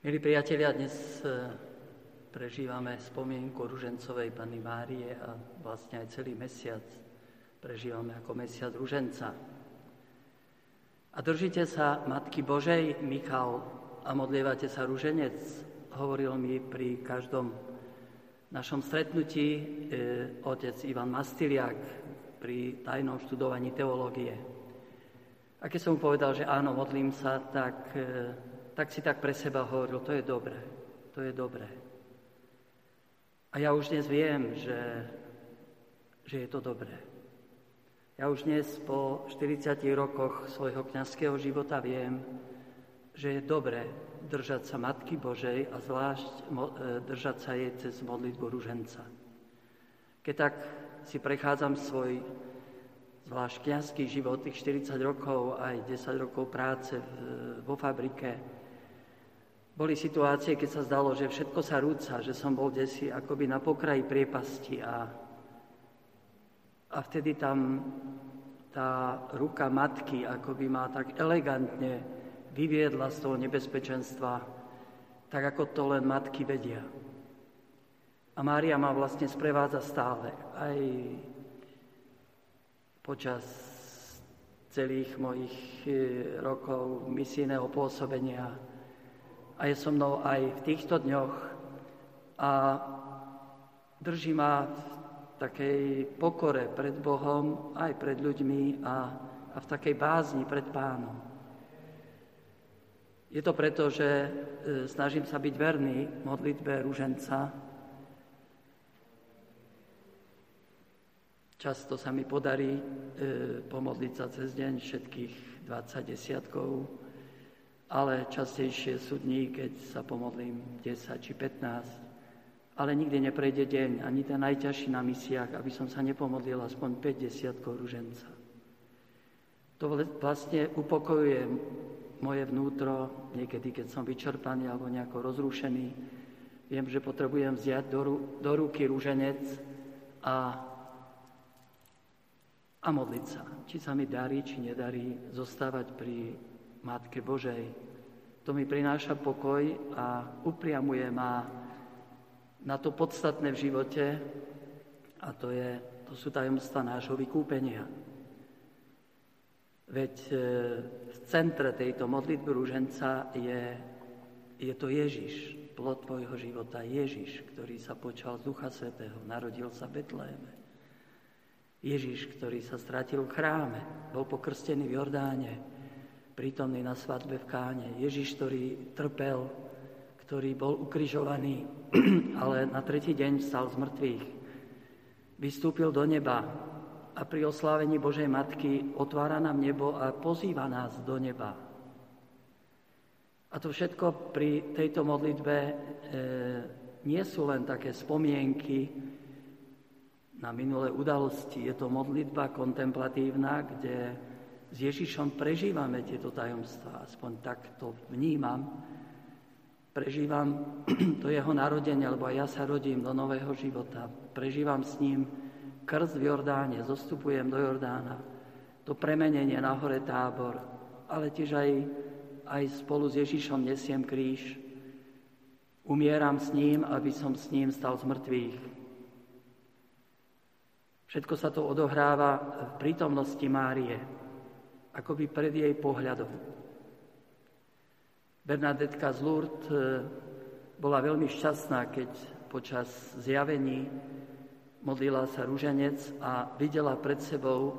Milí priatelia, dnes e, prežívame spomienku Ružencovej Panny Márie a vlastne aj celý mesiac prežívame ako mesiac Ruženca. A držíte sa Matky Božej, Michal, a modlievate sa Ruženec, hovoril mi pri každom našom stretnutí e, otec Ivan Mastiliak pri tajnom študovaní teológie. A keď som mu povedal, že áno, modlím sa, tak e, tak si tak pre seba hovoril, to je dobré, to je dobré. A ja už dnes viem, že, že je to dobré. Ja už dnes po 40 rokoch svojho kňazského života viem, že je dobré držať sa Matky Božej a zvlášť e, držať sa jej cez modlitbu ruženca. Keď tak si prechádzam svoj zvlášť kňazský život, tých 40 rokov, aj 10 rokov práce vo fabrike, boli situácie, keď sa zdalo, že všetko sa rúca, že som bol desi akoby na pokraji priepasti a, a vtedy tam tá ruka matky akoby ma tak elegantne vyviedla z toho nebezpečenstva, tak ako to len matky vedia. A Mária ma vlastne sprevádza stále, aj počas celých mojich eh, rokov misijného pôsobenia a je so mnou aj v týchto dňoch a drží ma v takej pokore pred Bohom, aj pred ľuďmi a, a v takej bázni pred Pánom. Je to preto, že e, snažím sa byť verný modlitbe rúženca. Často sa mi podarí e, pomodliť sa cez deň všetkých 20 desiatkov ale častejšie sú dní, keď sa pomodlím 10 či 15, ale nikdy neprejde deň, ani ten najťažší na misiách, aby som sa nepomodlil aspoň 50 ruženca. To vlastne upokojuje moje vnútro, niekedy, keď som vyčerpaný alebo nejako rozrušený. Viem, že potrebujem vziať do, do ruky rúženec a, a modliť sa. Či sa mi darí, či nedarí, zostávať pri Matke Božej. To mi prináša pokoj a upriamuje ma na to podstatné v živote a to, je, to sú tajomstva nášho vykúpenia. Veď e, v centre tejto modlitby rúženca je, je to Ježiš, plod tvojho života, Ježiš, ktorý sa počal z Ducha Svetého, narodil sa v Betléme. Ježiš, ktorý sa stratil v chráme, bol pokrstený v Jordáne, prítomný na svadbe v Káne. Ježiš, ktorý trpel, ktorý bol ukrižovaný, ale na tretí deň vstal z mŕtvych. Vystúpil do neba a pri oslávení Božej Matky otvára nám nebo a pozýva nás do neba. A to všetko pri tejto modlitbe e, nie sú len také spomienky na minulé udalosti. Je to modlitba kontemplatívna, kde s Ježišom prežívame tieto tajomstvá, aspoň tak to vnímam. Prežívam to jeho narodenie, lebo aj ja sa rodím do nového života. Prežívam s ním krst v Jordáne, zostupujem do Jordána, to premenenie na hore tábor, ale tiež aj, aj spolu s Ježišom nesiem kríž. Umieram s ním, aby som s ním stal z mŕtvych. Všetko sa to odohráva v prítomnosti Márie, akoby pred jej pohľadom. Bernadetka z Lourdes e, bola veľmi šťastná, keď počas zjavení modlila sa rúženec a videla pred sebou e,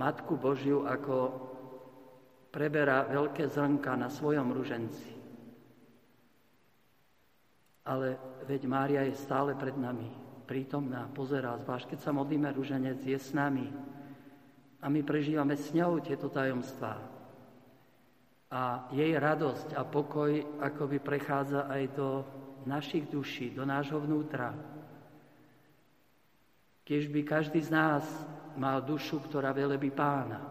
Matku Božiu, ako preberá veľké zrnka na svojom ruženci. Ale veď Mária je stále pred nami, prítomná, pozerá, zvlášť keď sa modlíme ruženec, je s nami, a my prežívame s ňou tieto tajomstvá. A jej radosť a pokoj akoby prechádza aj do našich duší, do nášho vnútra. Keď by každý z nás mal dušu, ktorá velebí pána,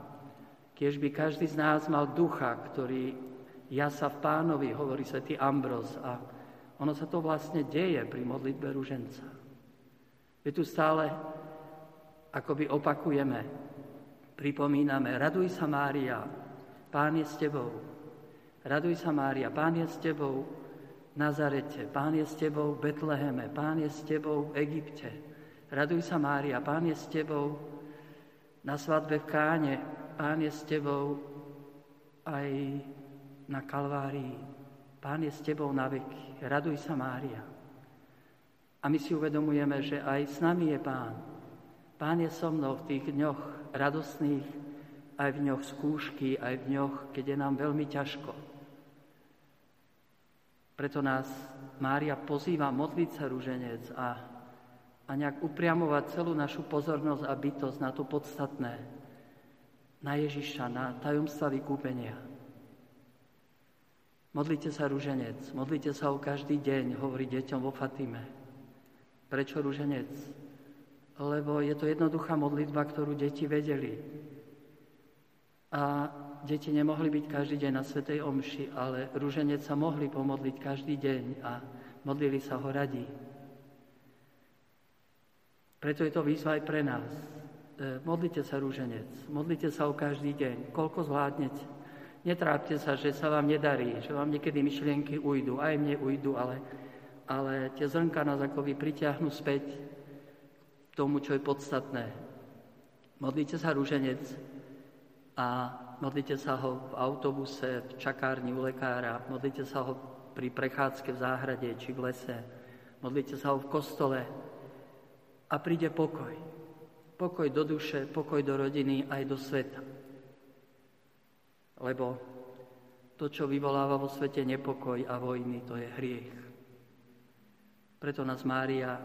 keď by každý z nás mal ducha, ktorý ja sa v pánovi, hovorí svätý Ambros, a ono sa to vlastne deje pri modlitbe ruženca. My tu stále akoby opakujeme, Pripomíname, raduj sa Mária, Pán je s tebou. Raduj sa, Mária, Pán je s tebou v Nazarete, Pán je s tebou v Betleheme, Pán je s tebou v Egypte. Raduj sa, Mária, Pán je s tebou na svadbe v Káne, Pán je s tebou aj na Kalvárii. Pán je s tebou na veky. Raduj sa, Mária. A my si uvedomujeme, že aj s nami je Pán. Pán je so mnou v tých dňoch radostných, aj v dňoch skúšky, aj v dňoch, keď je nám veľmi ťažko. Preto nás Mária pozýva modliť sa rúženec a, a nejak upriamovať celú našu pozornosť a bytosť na to podstatné, na Ježiša, na tajomstva vykúpenia. Modlite sa rúženec, modlite sa o každý deň, hovorí deťom vo Fatime. Prečo ruženec? Lebo je to jednoduchá modlitba, ktorú deti vedeli. A deti nemohli byť každý deň na Svetej Omši, ale ruženec sa mohli pomodliť každý deň a modlili sa ho radi. Preto je to výzva aj pre nás. E, modlite sa, rúženec, modlite sa o každý deň, koľko zvládnete. Netrápte sa, že sa vám nedarí, že vám niekedy myšlienky ujdu, aj mne ujdu, ale ale tie zrnka nás akoby pritiahnu späť tomu, čo je podstatné. Modlite sa rúženec a modlite sa ho v autobuse, v čakárni u lekára, modlite sa ho pri prechádzke v záhrade či v lese, modlite sa ho v kostole a príde pokoj. Pokoj do duše, pokoj do rodiny aj do sveta. Lebo to, čo vyvoláva vo svete nepokoj a vojny, to je hriech. Preto nás Mária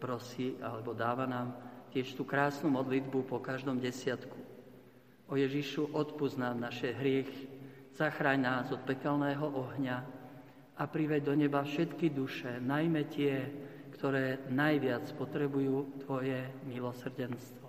prosí, alebo dáva nám tiež tú krásnu modlitbu po každom desiatku. O Ježišu, odpúsť nám naše hriechy, zachráň nás od pekelného ohňa a priveď do neba všetky duše, najmä tie, ktoré najviac potrebujú Tvoje milosrdenstvo.